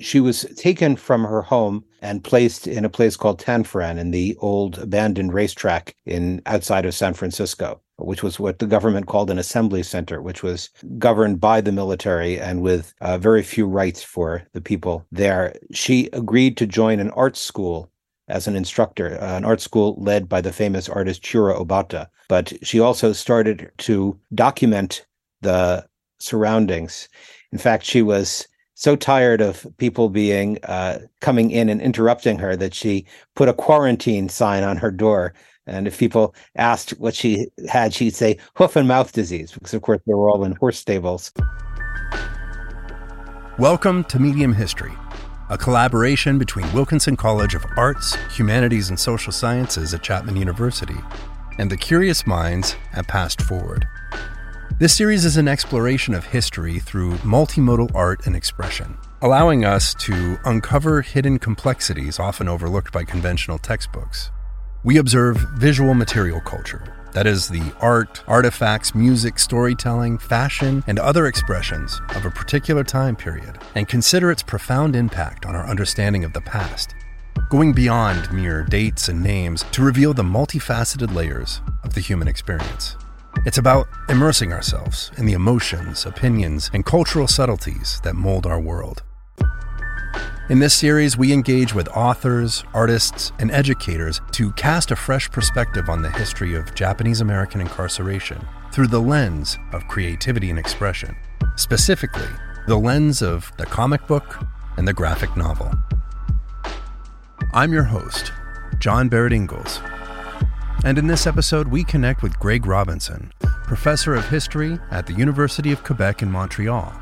she was taken from her home and placed in a place called Tanforan in the old abandoned racetrack in outside of San Francisco, which was what the government called an assembly center, which was governed by the military and with uh, very few rights for the people there. She agreed to join an art school as an instructor, uh, an art school led by the famous artist Chiura Obata. But she also started to document the surroundings. In fact, she was so tired of people being uh, coming in and interrupting her that she put a quarantine sign on her door. And if people asked what she had, she'd say hoof and mouth disease, because of course they were all in horse stables. Welcome to Medium History, a collaboration between Wilkinson College of Arts, Humanities, and Social Sciences at Chapman University and the curious minds at Past Forward. This series is an exploration of history through multimodal art and expression, allowing us to uncover hidden complexities often overlooked by conventional textbooks. We observe visual material culture, that is, the art, artifacts, music, storytelling, fashion, and other expressions of a particular time period, and consider its profound impact on our understanding of the past, going beyond mere dates and names to reveal the multifaceted layers of the human experience. It's about immersing ourselves in the emotions, opinions, and cultural subtleties that mold our world. In this series, we engage with authors, artists, and educators to cast a fresh perspective on the history of Japanese American incarceration through the lens of creativity and expression, specifically, the lens of the comic book and the graphic novel. I'm your host, John Barrett Ingalls and in this episode, we connect with Greg Robinson, professor of history at the University of Quebec in Montreal,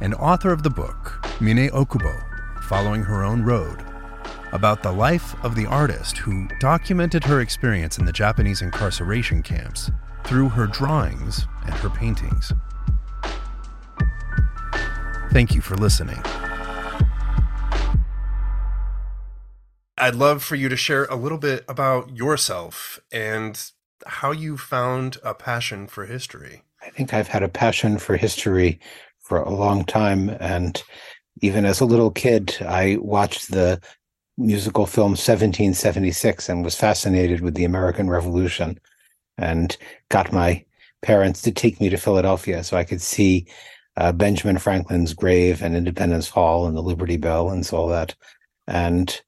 and author of the book, Mine Okubo Following Her Own Road, about the life of the artist who documented her experience in the Japanese incarceration camps through her drawings and her paintings. Thank you for listening. I'd love for you to share a little bit about yourself and how you found a passion for history. I think I've had a passion for history for a long time. And even as a little kid, I watched the musical film 1776 and was fascinated with the American Revolution and got my parents to take me to Philadelphia so I could see uh, Benjamin Franklin's grave and Independence Hall and the Liberty Bell and all that. And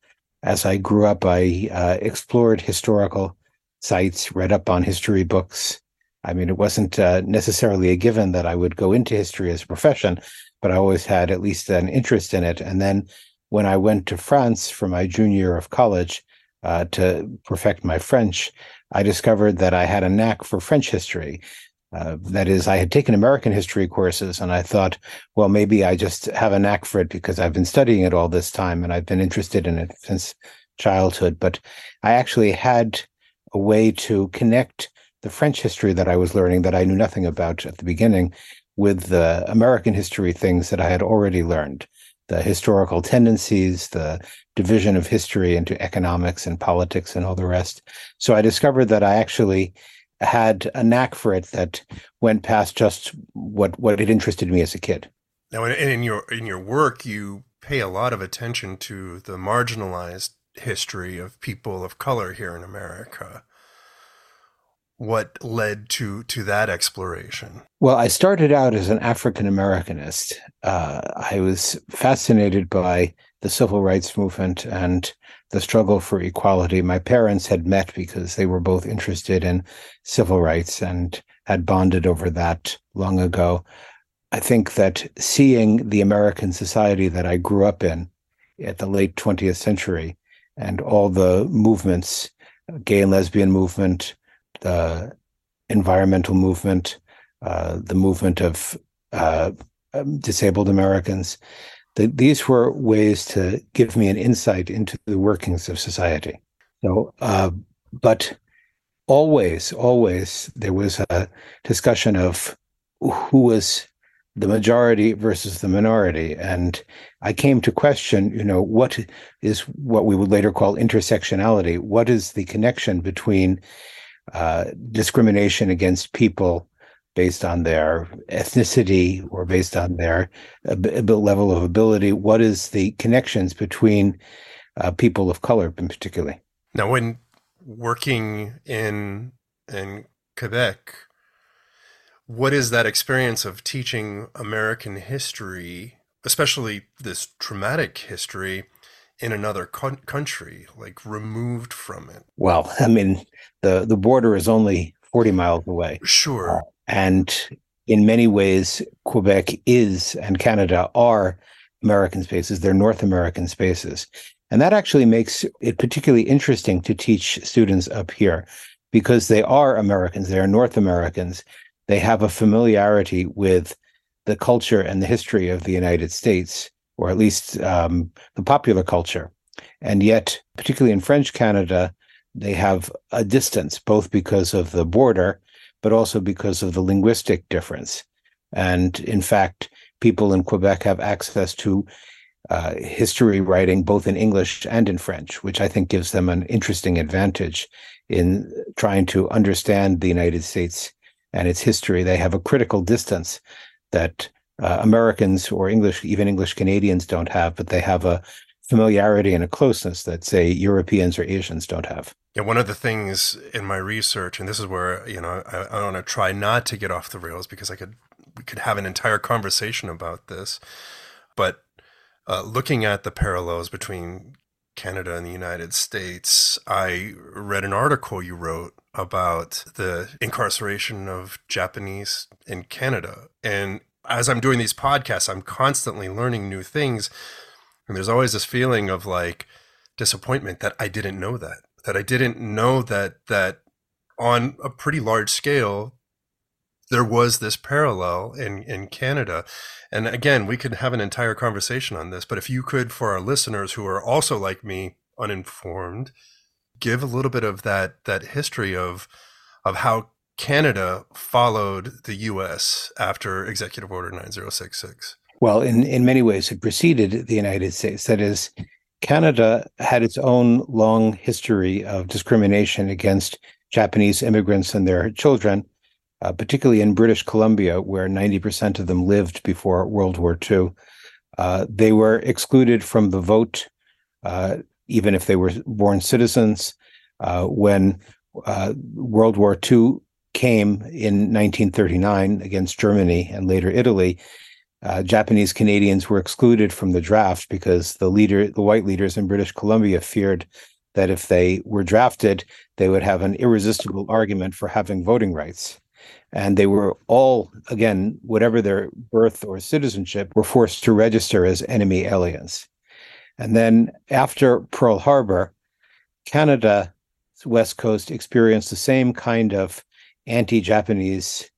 as I grew up, I uh, explored historical sites, read up on history books. I mean, it wasn't uh, necessarily a given that I would go into history as a profession, but I always had at least an interest in it. And then when I went to France for my junior year of college uh, to perfect my French, I discovered that I had a knack for French history. Uh, that is, I had taken American history courses and I thought, well, maybe I just have a knack for it because I've been studying it all this time and I've been interested in it since childhood. But I actually had a way to connect the French history that I was learning that I knew nothing about at the beginning with the American history things that I had already learned the historical tendencies, the division of history into economics and politics and all the rest. So I discovered that I actually had a knack for it that went past just what what it interested me as a kid. Now, in your in your work, you pay a lot of attention to the marginalized history of people of color here in America. What led to to that exploration? Well, I started out as an African Americanist. Uh, I was fascinated by the civil rights movement and the struggle for equality. My parents had met because they were both interested in civil rights and had bonded over that long ago. I think that seeing the American society that I grew up in at the late 20th century and all the movements, gay and lesbian movement, the environmental movement, uh, the movement of uh, um, disabled Americans, the, these were ways to give me an insight into the workings of society. So, uh, but always, always there was a discussion of who was the majority versus the minority. And I came to question, you know, what is what we would later call intersectionality? What is the connection between uh, discrimination against people based on their ethnicity or based on their level of ability? What is the connections between uh, people of color, in particular? Now, when working in in Quebec, what is that experience of teaching American history, especially this traumatic history? in another co- country, like removed from it. Well, I mean, the the border is only 40 miles away. Sure. And in many ways, Quebec is and Canada are American spaces. They're North American spaces. And that actually makes it particularly interesting to teach students up here because they are Americans, they are North Americans. They have a familiarity with the culture and the history of the United States or at least um, the popular culture. And yet, particularly in French Canada, they have a distance, both because of the border, but also because of the linguistic difference. And in fact, people in Quebec have access to uh, history writing both in English and in French, which I think gives them an interesting advantage in trying to understand the United States and its history. They have a critical distance that uh, Americans or English, even English Canadians don't have, but they have a familiarity and a closeness that, say, Europeans or Asians don't have. Yeah, one of the things in my research, and this is where you know I, I want to try not to get off the rails because I could we could have an entire conversation about this, but uh, looking at the parallels between Canada and the United States, I read an article you wrote about the incarceration of Japanese in Canada, and as I'm doing these podcasts, I'm constantly learning new things. And there's always this feeling of like disappointment that I didn't know that, that I didn't know that, that on a pretty large scale, there was this parallel in, in Canada. And again, we could have an entire conversation on this, but if you could, for our listeners who are also like me, uninformed, give a little bit of that, that history of, of how Canada followed the US after Executive Order 9066? Well, in, in many ways, it preceded the United States. That is, Canada had its own long history of discrimination against Japanese immigrants and their children, uh, particularly in British Columbia, where 90% of them lived before World War II. Uh, they were excluded from the vote, uh, even if they were born citizens. Uh, when uh, World War II came in 1939 against Germany and later Italy, uh, Japanese Canadians were excluded from the draft because the leader, the white leaders in British Columbia, feared that if they were drafted, they would have an irresistible argument for having voting rights. And they were all, again, whatever their birth or citizenship, were forced to register as enemy aliens. And then after Pearl Harbor, Canada's West Coast experienced the same kind of anti-Japanese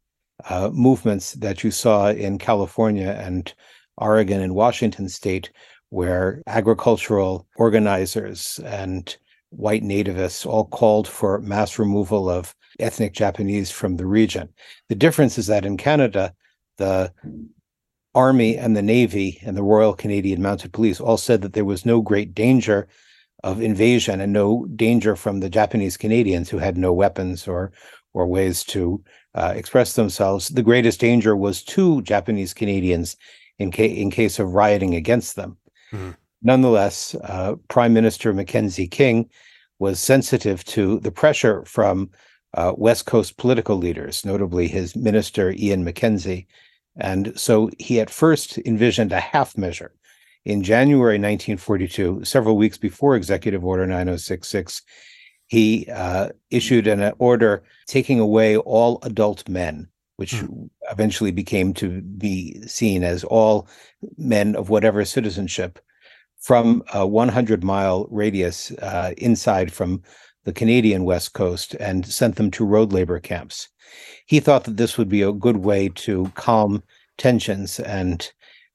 uh, movements that you saw in California and Oregon and Washington state, where agricultural organizers and white nativists all called for mass removal of ethnic Japanese from the region. The difference is that in Canada, the Army and the Navy and the Royal Canadian Mounted Police all said that there was no great danger of invasion and no danger from the Japanese Canadians who had no weapons or or ways to uh, express themselves. The greatest danger was to Japanese Canadians in, ca- in case of rioting against them. Mm. Nonetheless, uh, Prime Minister Mackenzie King was sensitive to the pressure from uh, West Coast political leaders, notably his minister, Ian Mackenzie. And so he at first envisioned a half measure. In January 1942, several weeks before Executive Order 9066, he uh, issued an order taking away all adult men, which mm. eventually became to be seen as all men of whatever citizenship from a 100 mile radius uh, inside from the Canadian West Coast and sent them to road labor camps. He thought that this would be a good way to calm tensions and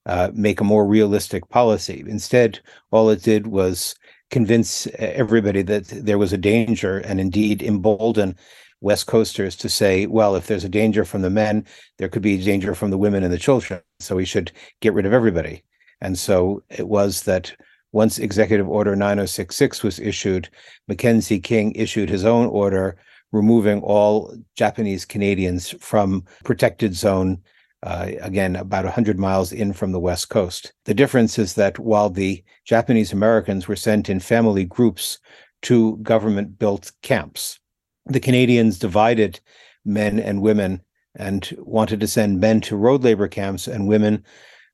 uh, make a more realistic policy. Instead, all it did was convince everybody that there was a danger and indeed embolden West Coasters to say, well, if there's a danger from the men, there could be danger from the women and the children. So we should get rid of everybody. And so it was that once Executive Order 9066 was issued, Mackenzie King issued his own order removing all Japanese Canadians from protected zone uh, again, about 100 miles in from the West Coast. The difference is that while the Japanese Americans were sent in family groups to government built camps, the Canadians divided men and women and wanted to send men to road labor camps and women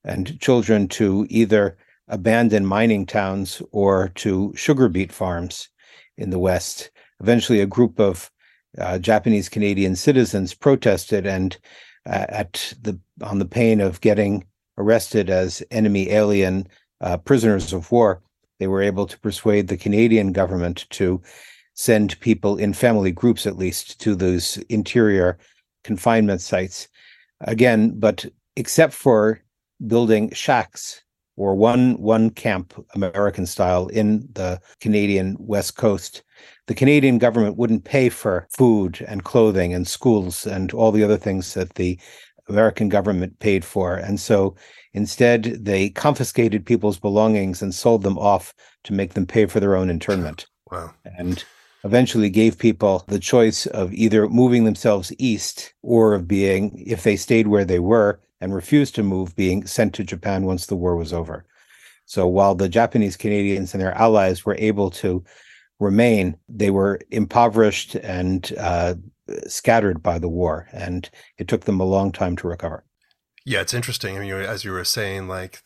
and children to either abandoned mining towns or to sugar beet farms in the West. Eventually, a group of uh, Japanese Canadian citizens protested and at the on the pain of getting arrested as enemy alien uh, prisoners of war, they were able to persuade the Canadian government to send people in family groups, at least, to those interior confinement sites. Again, but except for building shacks or one one camp American style in the Canadian West Coast, the Canadian government wouldn't pay for food and clothing and schools and all the other things that the American government paid for. And so instead, they confiscated people's belongings and sold them off to make them pay for their own internment. Wow. And eventually gave people the choice of either moving themselves east or of being, if they stayed where they were and refused to move, being sent to Japan once the war was over. So while the Japanese Canadians and their allies were able to remain, they were impoverished and uh, scattered by the war, and it took them a long time to recover. Yeah, it's interesting. I mean, as you were saying, like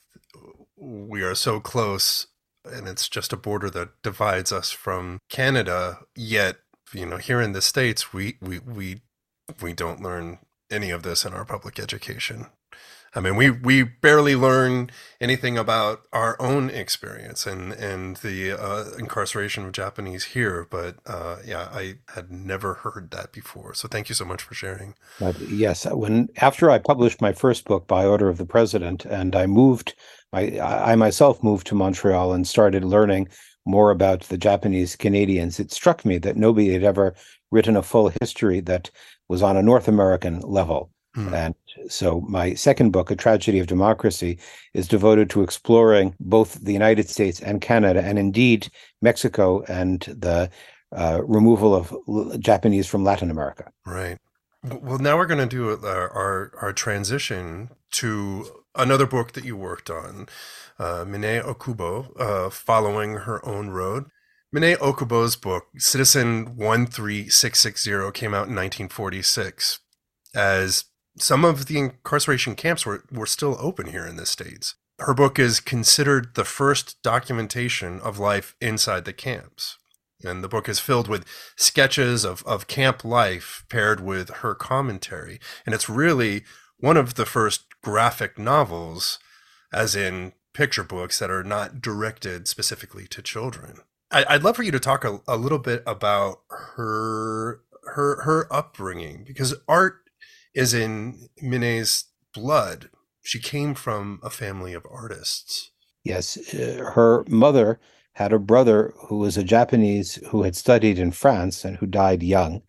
we are so close, and it's just a border that divides us from Canada. Yet, you know, here in the states, we we we we don't learn any of this in our public education. I mean, we we barely learn anything about our own experience and and the uh, incarceration of Japanese here. But uh, yeah, I had never heard that before. So thank you so much for sharing. But yes, when after I published my first book by order of the president, and I moved, I I myself moved to Montreal and started learning more about the Japanese Canadians. It struck me that nobody had ever written a full history that was on a North American level. Mm. And so my second book, A Tragedy of Democracy, is devoted to exploring both the United States and Canada, and indeed Mexico and the uh, removal of Japanese from Latin America. Right. Well, now we're going to do our, our, our transition to another book that you worked on, uh, Mine Okubo, uh, Following Her Own Road. Mine Okubo's book, Citizen 13660, came out in 1946 as some of the incarceration camps were, were still open here in the States. Her book is considered the first documentation of life inside the camps. And the book is filled with sketches of, of camp life paired with her commentary. And it's really one of the first graphic novels, as in picture books that are not directed specifically to children. I, would love for you to talk a, a little bit about her her her upbringing because art is in Mine's blood. She came from a family of artists. Yes, uh, her mother had a brother who was a Japanese who had studied in France and who died young.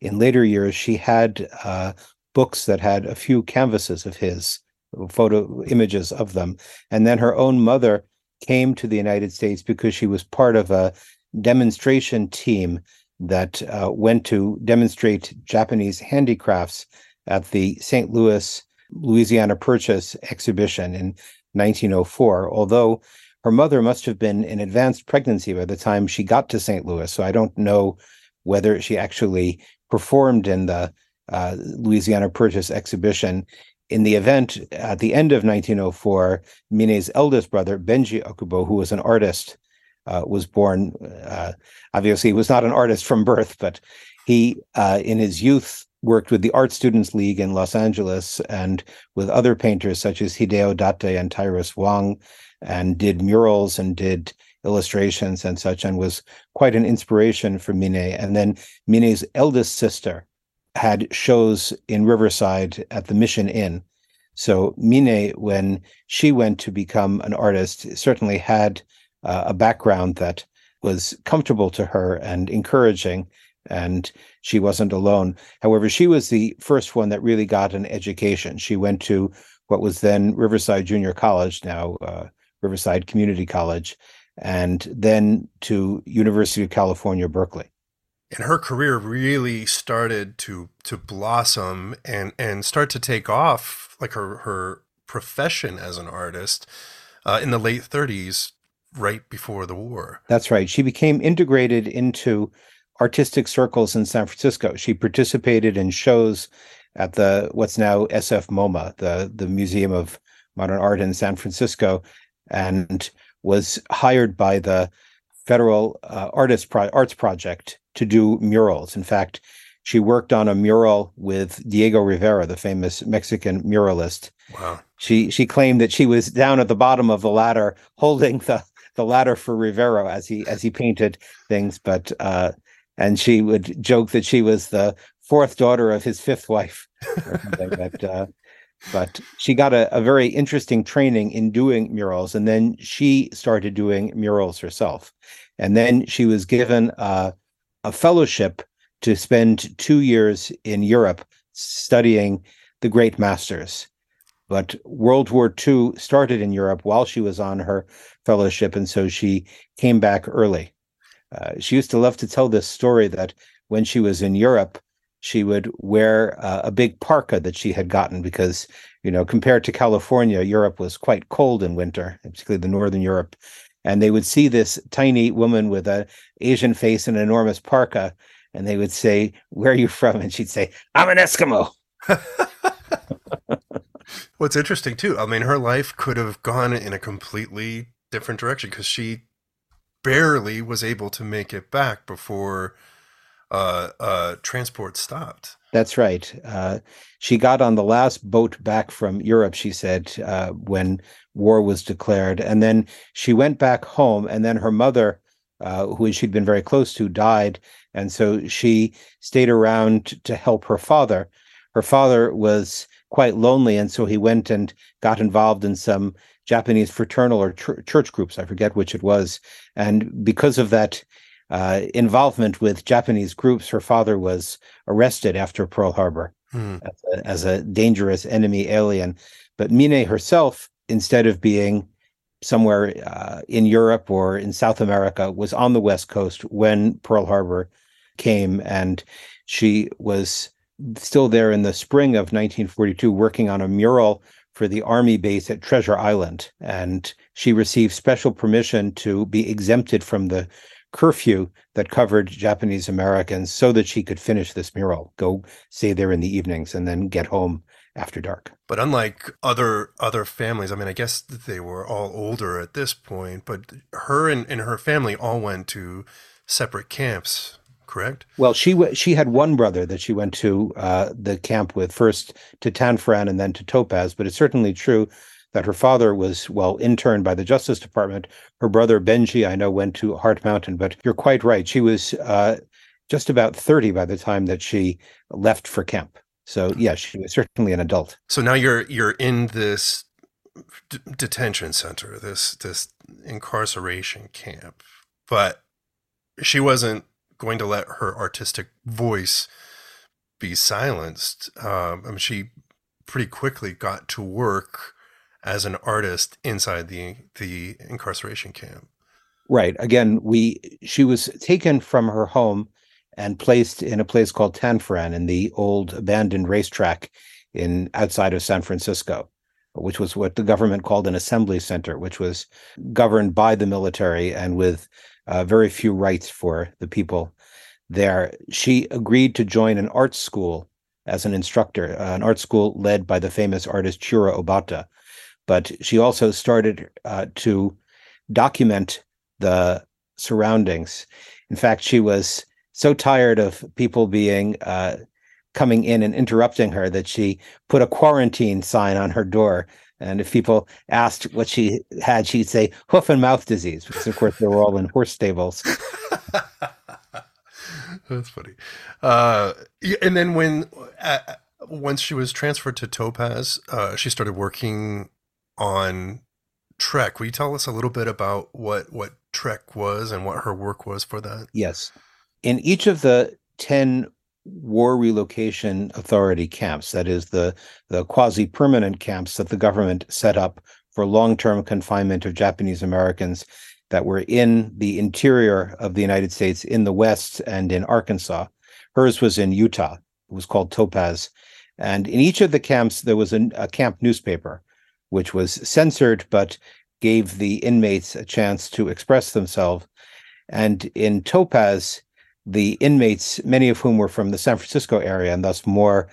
In later years, she had uh, books that had a few canvases of his, photo images of them. And then her own mother came to the United States because she was part of a demonstration team that uh, went to demonstrate Japanese handicrafts at the St. Louis, Louisiana Purchase exhibition in 1904, although her mother must have been in advanced pregnancy by the time she got to St. Louis. So I don't know whether she actually performed in the uh, Louisiana Purchase exhibition. In the event at the end of 1904, Mine's eldest brother, Benji Okubo, who was an artist, uh, was born. Uh, obviously, he was not an artist from birth, but he, uh, in his youth, worked with the Art Students League in Los Angeles and with other painters such as Hideo Date and Tyrus Wong, and did murals and did illustrations and such, and was quite an inspiration for Mine. And then Mine's eldest sister had shows in Riverside at the Mission Inn. So Mine, when she went to become an artist, certainly had uh, a background that was comfortable to her and encouraging and she wasn't alone. However, she was the first one that really got an education. She went to what was then Riverside Junior College, now uh, Riverside Community College, and then to University of California, Berkeley. and her career really started to to blossom and and start to take off like her her profession as an artist uh, in the late 30s right before the war that's right she became integrated into artistic circles in san francisco she participated in shows at the what's now sf moma the the museum of modern art in san francisco and was hired by the federal uh, artist pro- arts project to do murals. In fact, she worked on a mural with Diego Rivera, the famous Mexican muralist. Wow. She she claimed that she was down at the bottom of the ladder holding the the ladder for Rivera as he as he painted things, but uh, and she would joke that she was the fourth daughter of his fifth wife. but uh, but she got a, a very interesting training in doing murals, and then she started doing murals herself, and then she was given uh, a fellowship to spend two years in Europe studying the great masters. But World War II started in Europe while she was on her fellowship, and so she came back early. Uh, she used to love to tell this story that when she was in Europe, she would wear uh, a big parka that she had gotten because, you know, compared to California, Europe was quite cold in winter, particularly the northern Europe and they would see this tiny woman with an Asian face and an enormous parka, and they would say, "Where are you from?" And she'd say, "I'm an Eskimo." What's interesting too, I mean, her life could have gone in a completely different direction because she barely was able to make it back before uh, uh, transport stopped. That's right. Uh, she got on the last boat back from Europe, she said, uh, when war was declared. And then she went back home, and then her mother, uh, who she'd been very close to, died. And so she stayed around to help her father. Her father was quite lonely, and so he went and got involved in some Japanese fraternal or ch- church groups. I forget which it was. And because of that, uh, involvement with Japanese groups, her father was arrested after Pearl Harbor hmm. as, a, as, a, dangerous enemy alien. But Mine herself, instead of being somewhere uh, in Europe or in South America, was on the West Coast when Pearl Harbor came, and she was still there in the spring of 1942 working on a mural for the army base at Treasure Island. And she received special permission to be exempted from the curfew that covered Japanese Americans so that she could finish this mural, go stay there in the evenings, and then get home after dark. But unlike other other families, I mean, I guess they were all older at this point, but her and, and her family all went to separate camps, correct? Well, she w- she had one brother that she went to uh, the camp with, first to Tanforan and then to Topaz. But it's certainly true that her father was, well, interned by the Justice Department. Her brother Benji, I know, went to Heart Mountain, but you're quite right. She was uh, just about 30 by the time that she left for camp. So, yeah, she was certainly an adult. So now you're you're in this d- detention center, this this incarceration camp, but she wasn't going to let her artistic voice be silenced. Um, I mean, she pretty quickly got to work as an artist inside the the incarceration camp. Right. Again, we she was taken from her home and placed in a place called Tanforan in the old abandoned racetrack in outside of San Francisco, which was what the government called an assembly center, which was governed by the military and with uh, very few rights for the people there. She agreed to join an art school as an instructor, uh, an art school led by the famous artist Chiura Obata, but she also started uh, to document the surroundings. In fact, she was so tired of people being uh, coming in and interrupting her that she put a quarantine sign on her door. And if people asked what she had, she'd say hoof and mouth disease, because of course they were all in horse stables. That's funny. Uh, and then when uh, once she was transferred to Topaz, uh, she started working on Trek. Will you tell us a little bit about what what Trek was and what her work was for that? Yes. In each of the 10 war relocation authority camps, that is the, the quasi permanent camps that the government set up for long term confinement of Japanese Americans, that were in the interior of the United States, in the West and in Arkansas. Hers was in Utah. It was called Topaz. And in each of the camps, there was a, a camp newspaper, which was censored but gave the inmates a chance to express themselves. And in Topaz, the inmates, many of whom were from the San Francisco area and thus more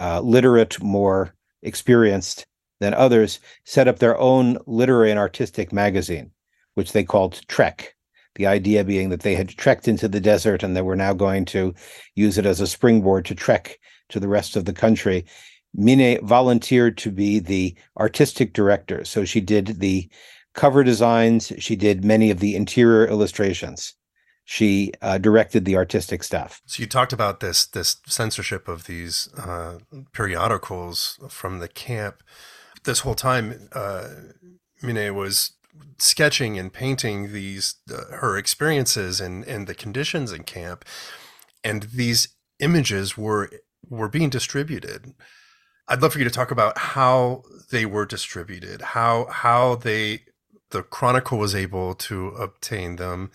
uh, literate, more experienced than others, set up their own literary and artistic magazine, which they called Trek. The idea being that they had trekked into the desert and they were now going to use it as a springboard to trek to the rest of the country. Mine volunteered to be the artistic director. So she did the cover designs, she did many of the interior illustrations she uh, directed the artistic stuff. So you talked about this this censorship of these uh, periodicals from the camp. This whole time, uh, Mine was sketching and painting these uh, her experiences and and the conditions in camp, and these images were were being distributed. I'd love for you to talk about how they were distributed, how how they the Chronicle was able to obtain them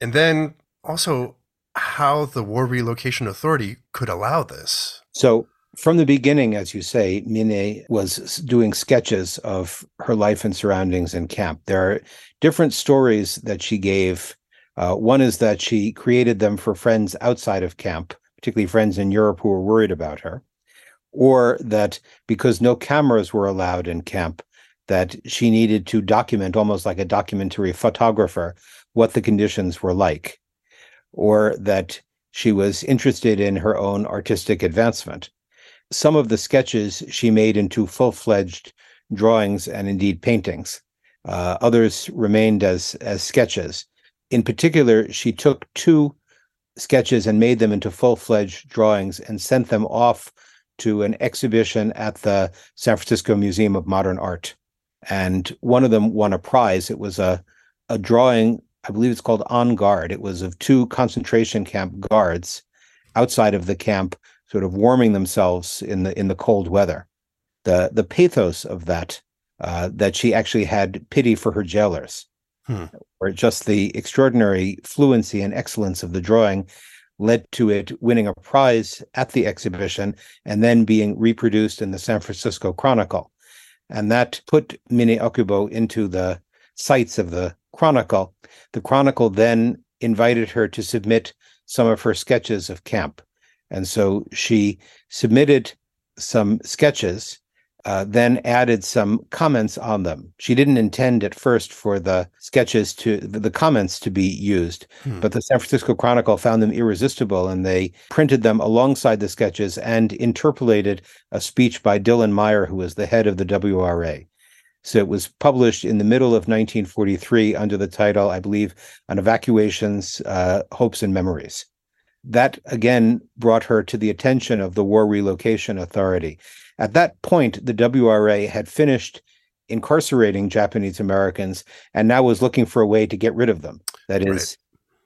and then also how the War Relocation Authority could allow this. So, from the beginning, as you say, Mine was doing sketches of her life and surroundings in camp. There are different stories that she gave. Uh, one is that she created them for friends outside of camp, particularly friends in Europe who were worried about her, or that because no cameras were allowed in camp, that she needed to document almost like a documentary photographer what the conditions were like, or that she was interested in her own artistic advancement. Some of the sketches she made into full fledged drawings and indeed paintings. Uh, others remained as, as sketches. In particular, she took two sketches and made them into full fledged drawings and sent them off to an exhibition at the San Francisco Museum of Modern Art. And one of them won a prize. It was a, a drawing I believe it's called On Guard. It was of two concentration camp guards outside of the camp, sort of warming themselves in the in the cold weather. The the pathos of that, uh, that she actually had pity for her jailers, hmm. or just the extraordinary fluency and excellence of the drawing led to it winning a prize at the exhibition and then being reproduced in the San Francisco Chronicle. And that put Mine Okubo into the sights of the Chronicle. The Chronicle then invited her to submit some of her sketches of camp. And so she submitted some sketches, uh, then added some comments on them. She didn't intend at first for the sketches to the comments to be used, hmm. but the San Francisco Chronicle found them irresistible and they printed them alongside the sketches and interpolated a speech by Dillon Myer, who was the head of the WRA. So it was published in the middle of 1943 under the title, I believe, On Evacuations, uh, Hopes and Memories. That again brought her to the attention of the War Relocation Authority. At that point, the WRA had finished incarcerating Japanese Americans and now was looking for a way to get rid of them. That is, right.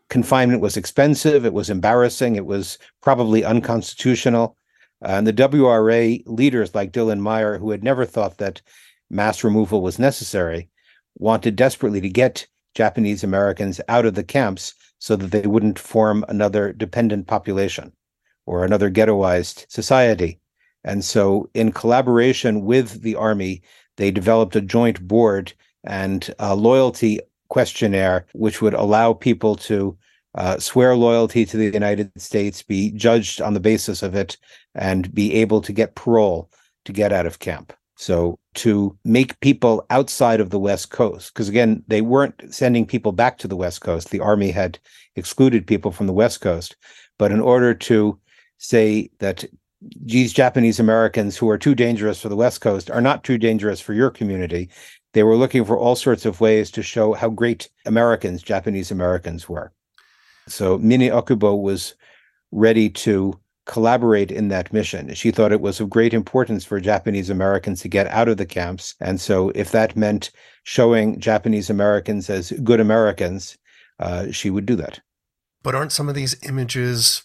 confinement was expensive, it was embarrassing, it was probably unconstitutional. And the WRA leaders like Dillon Myer, who had never thought that mass removal was necessary, wanted desperately to get Japanese Americans out of the camps so that they wouldn't form another dependent population or another ghettoized society. And so, in collaboration with the Army, they developed a joint board and a loyalty questionnaire, which would allow people to uh, swear loyalty to the United States, be judged on the basis of it, and be able to get parole to get out of camp. So to make people outside of the West Coast, because again, they weren't sending people back to the West Coast. The Army had excluded people from the West Coast. But in order to say that these Japanese Americans who are too dangerous for the West Coast are not too dangerous for your community, they were looking for all sorts of ways to show how great Americans, Japanese Americans were. So Mine Okubo was ready to collaborate in that mission. She thought it was of great importance for Japanese Americans to get out of the camps. And so, if that meant showing Japanese Americans as good Americans, uh, she would do that. But aren't some of these images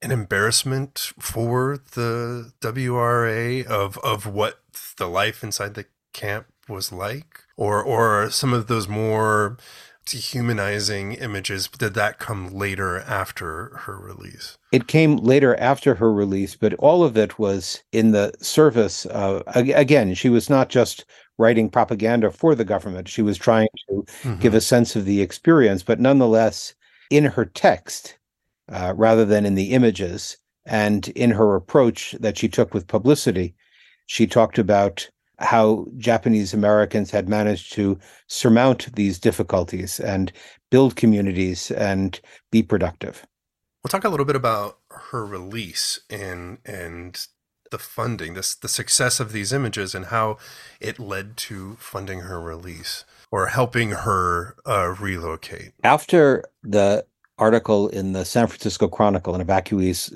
an embarrassment for the WRA of, of what the life inside the camp was like, or or some of those more dehumanizing images did that come later after her release it came later after her release but all of it was in the service of again she was not just writing propaganda for the government she was trying to mm-hmm. give a sense of the experience but nonetheless in her text uh, rather than in the images and in her approach that she took with publicity she talked about how Japanese Americans had managed to surmount these difficulties and build communities and be productive. We'll talk a little bit about her release and and the funding, this the success of these images and how it led to funding her release or helping her uh, relocate. After the article in the San Francisco Chronicle and evacuees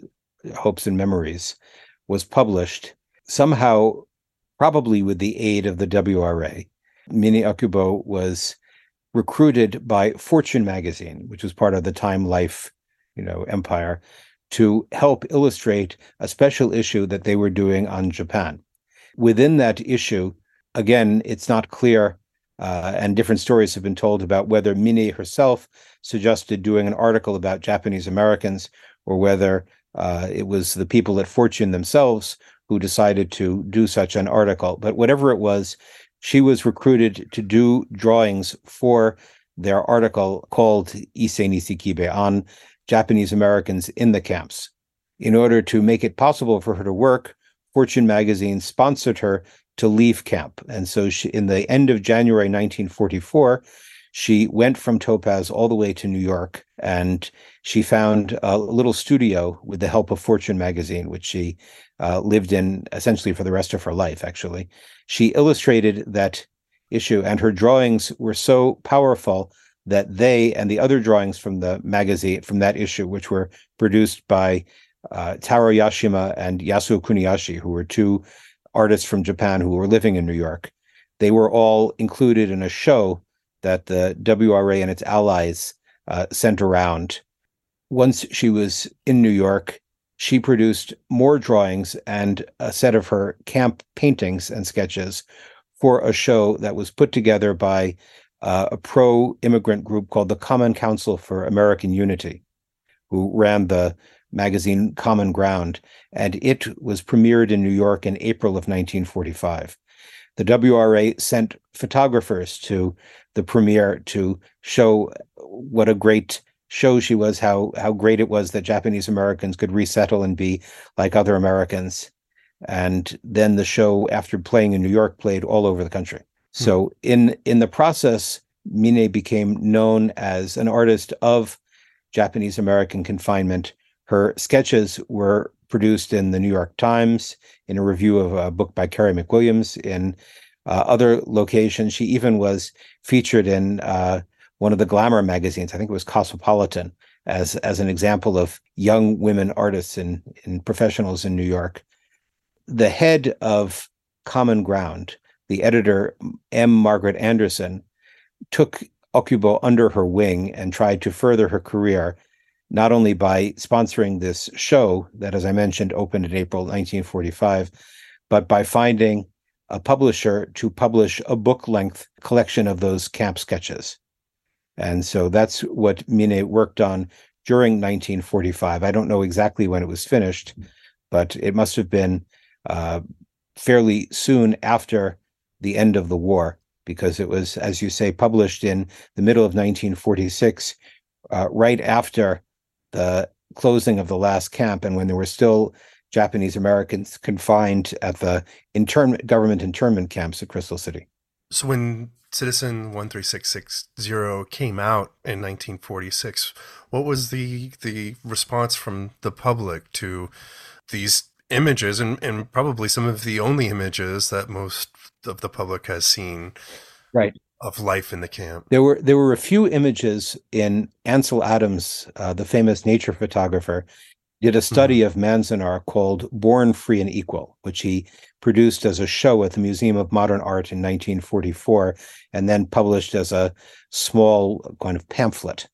hopes and memories was published, somehow probably with the aid of the WRA. Mine Okubo was recruited by Fortune magazine, which was part of the Time Life, you know, empire, to help illustrate a special issue that they were doing on Japan. Within that issue, again, it's not clear, uh, and different stories have been told about whether Mine herself suggested doing an article about Japanese Americans or whether uh, it was the people at Fortune themselves who decided to do such an article. But whatever it was, she was recruited to do drawings for their article called Issei Nisei Kibei on Japanese Americans in the camps. In order to make it possible for her to work, Fortune magazine sponsored her to leave camp. And so she, in the end of January 1944, she went from Topaz all the way to New York and she found a little studio with the help of Fortune magazine, which she uh, lived in essentially for the rest of her life, actually. She illustrated that issue, and her drawings were so powerful that they and the other drawings from the magazine, from that issue, which were produced by uh, Taro Yashima and Yasuo Kuniyoshi, who were two artists from Japan who were living in New York, they were all included in a show that the WRA and its allies uh, sent around. Once she was in New York, she produced more drawings and a set of her camp paintings and sketches for a show that was put together by uh, a pro immigrant group called the Common Council for American Unity, who ran the magazine Common Ground. And it was premiered in New York in April of 1945. The WRA sent photographers to the premiere to show what a great show she was, how how great it was that Japanese Americans could resettle and be like other Americans. And then the show, after playing in New York, played all over the country. Hmm. So in in the process, Mine became known as an artist of Japanese American confinement. Her sketches were produced in the New York Times, in a review of a book by Carey McWilliams, in uh, other locations. She even was featured in uh, one of the glamour magazines. I think it was Cosmopolitan, as as an example of young women artists and, and professionals in New York. The head of Common Ground, the editor M. Margaret Anderson, took Okubo under her wing and tried to further her career, not only by sponsoring this show that, as I mentioned, opened in April 1945, but by finding a publisher to publish a book length collection of those camp sketches. And so that's what Mine worked on during 1945. I don't know exactly when it was finished, but it must have been uh, fairly soon after the end of the war, because it was, as you say, published in the middle of 1946, uh, right after the closing of the last camp, and when there were still Japanese Americans confined at the intern- government internment camps at Crystal City. So when Citizen 13660 came out in 1946, what was the the response from the public to these images and, and probably some of the only images that most of the public has seen right of life in the camp there were there were a few images in ansel adams uh, the famous nature photographer did a study mm-hmm. of Manzanar called Born Free and Equal, which he produced as a show at the Museum of Modern Art in 1944 and then published as a small kind of pamphlet.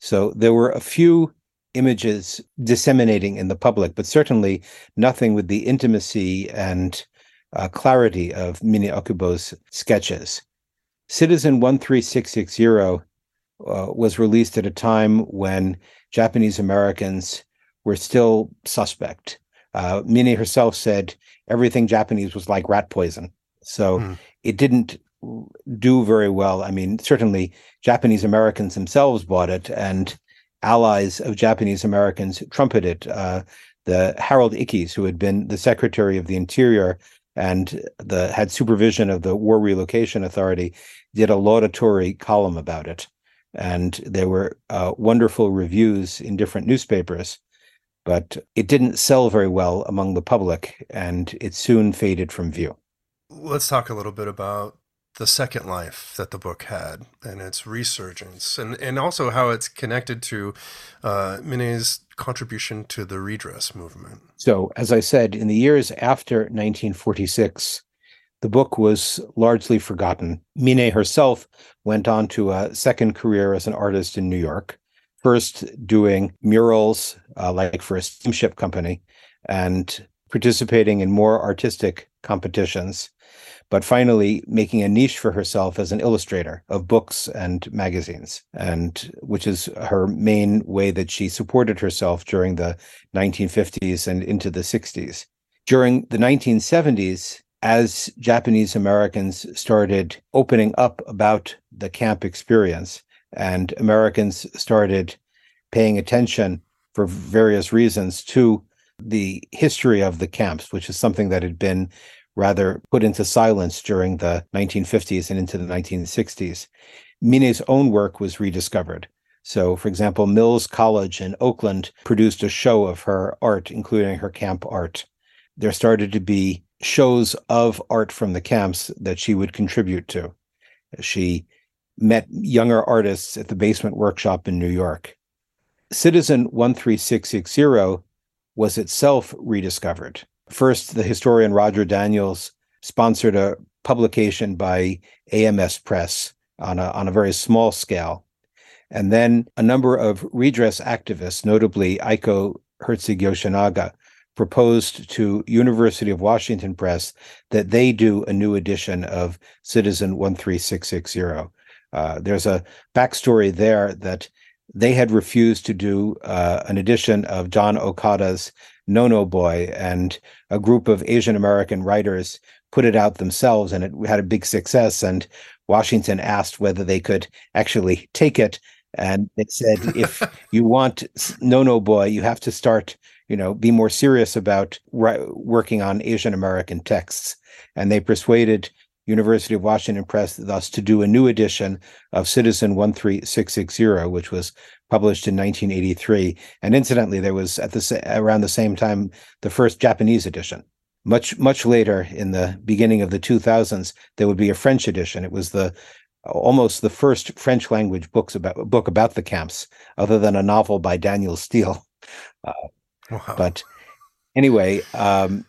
So there were a few images disseminating in the public, but certainly nothing with the intimacy and uh, clarity of Mine Okubo's sketches. Citizen 13660 uh, was released at a time when Japanese Americans were still suspect. Uh, Mine herself said everything Japanese was like rat poison. So mm. it didn't do very well. I mean, certainly Japanese Americans themselves bought it, and allies of Japanese Americans trumpeted. Uh, the Harold Ickes, who had been the Secretary of the Interior and the had supervision of the War Relocation Authority, did a laudatory column about it, and there were uh, wonderful reviews in different newspapers. But it didn't sell very well among the public, and it soon faded from view. Let's talk a little bit about the second life that the book had and its resurgence, and, and also how it's connected to uh, Miné's contribution to the redress movement. So, as I said, in the years after 1946, the book was largely forgotten. Mine herself went on to a second career as an artist in New York, first doing murals uh, like for a steamship company and participating in more artistic competitions but finally making a niche for herself as an illustrator of books and magazines, and which is her main way that she supported herself during the 1950s and into the 60s. During the 1970s, as Japanese Americans started opening up about the camp experience, and Americans started paying attention for various reasons to the history of the camps, which is something that had been rather put into silence during the 1950s and into the 1960s. Miné's own work was rediscovered. So, for example, Mills College in Oakland produced a show of her art, including her camp art. There started to be shows of art from the camps that she would contribute to. She met younger artists at the basement workshop in New York. Citizen 13660 was itself rediscovered. First, the historian Roger Daniels sponsored a publication by AMS Press on a, on a very small scale. And then a number of redress activists, notably Aiko Herzig Yoshinaga, proposed to University of Washington Press that they do a new edition of Citizen 13660. Uh, there's a backstory there that they had refused to do uh, an edition of John Okada's no No Boy, and a group of Asian American writers put it out themselves, and it had a big success. And Washington asked whether they could actually take it, and it said, if you want No No Boy, you have to start, you know, be more serious about working on Asian American texts. And they persuaded University of Washington Press thus to do a new edition of Citizen 13660, which was published in 1983. And incidentally, there was at the around the same time the first Japanese edition. Much much later, in the beginning of the 2000s, there would be a French edition. It was the almost the first French language books about book about the camps, other than a novel by Danielle Steel. Uh, wow. But anyway, um,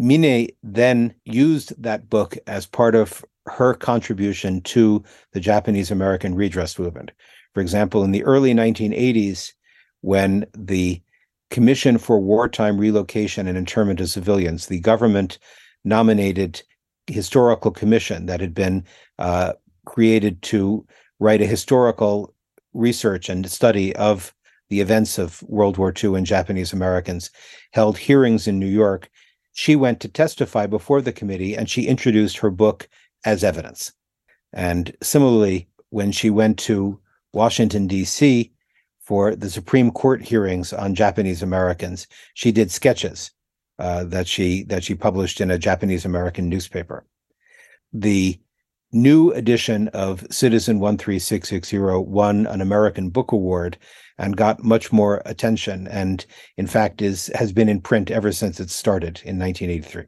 Miné then used that book as part of her contribution to the Japanese American redress movement. For example, in the early 1980s, when the Commission for Wartime Relocation and Internment of Civilians, the government nominated historical commission that had been uh, created to write a historical research and study of the events of World War II and Japanese Americans, held hearings in New York. She went to testify before the committee and she introduced her book as evidence. And similarly, when she went to Washington, D.C. for the Supreme Court hearings on Japanese Americans. She did sketches uh, that she that she published in a Japanese American newspaper. The new edition of Citizen 13660 won an American Book Award and got much more attention and in fact is has been in print ever since it started in 1983.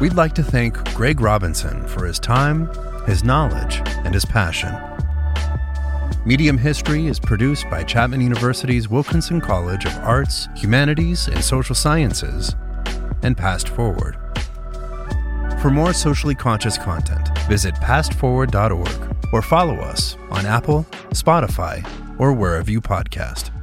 We'd like to thank Greg Robinson for his time his knowledge, and his passion. Medium History is produced by Chapman University's Wilkinson College of Arts, Humanities, and Social Sciences, and Past Forward. For more socially conscious content, visit pastforward.org or follow us on Apple, Spotify, or wherever you podcast.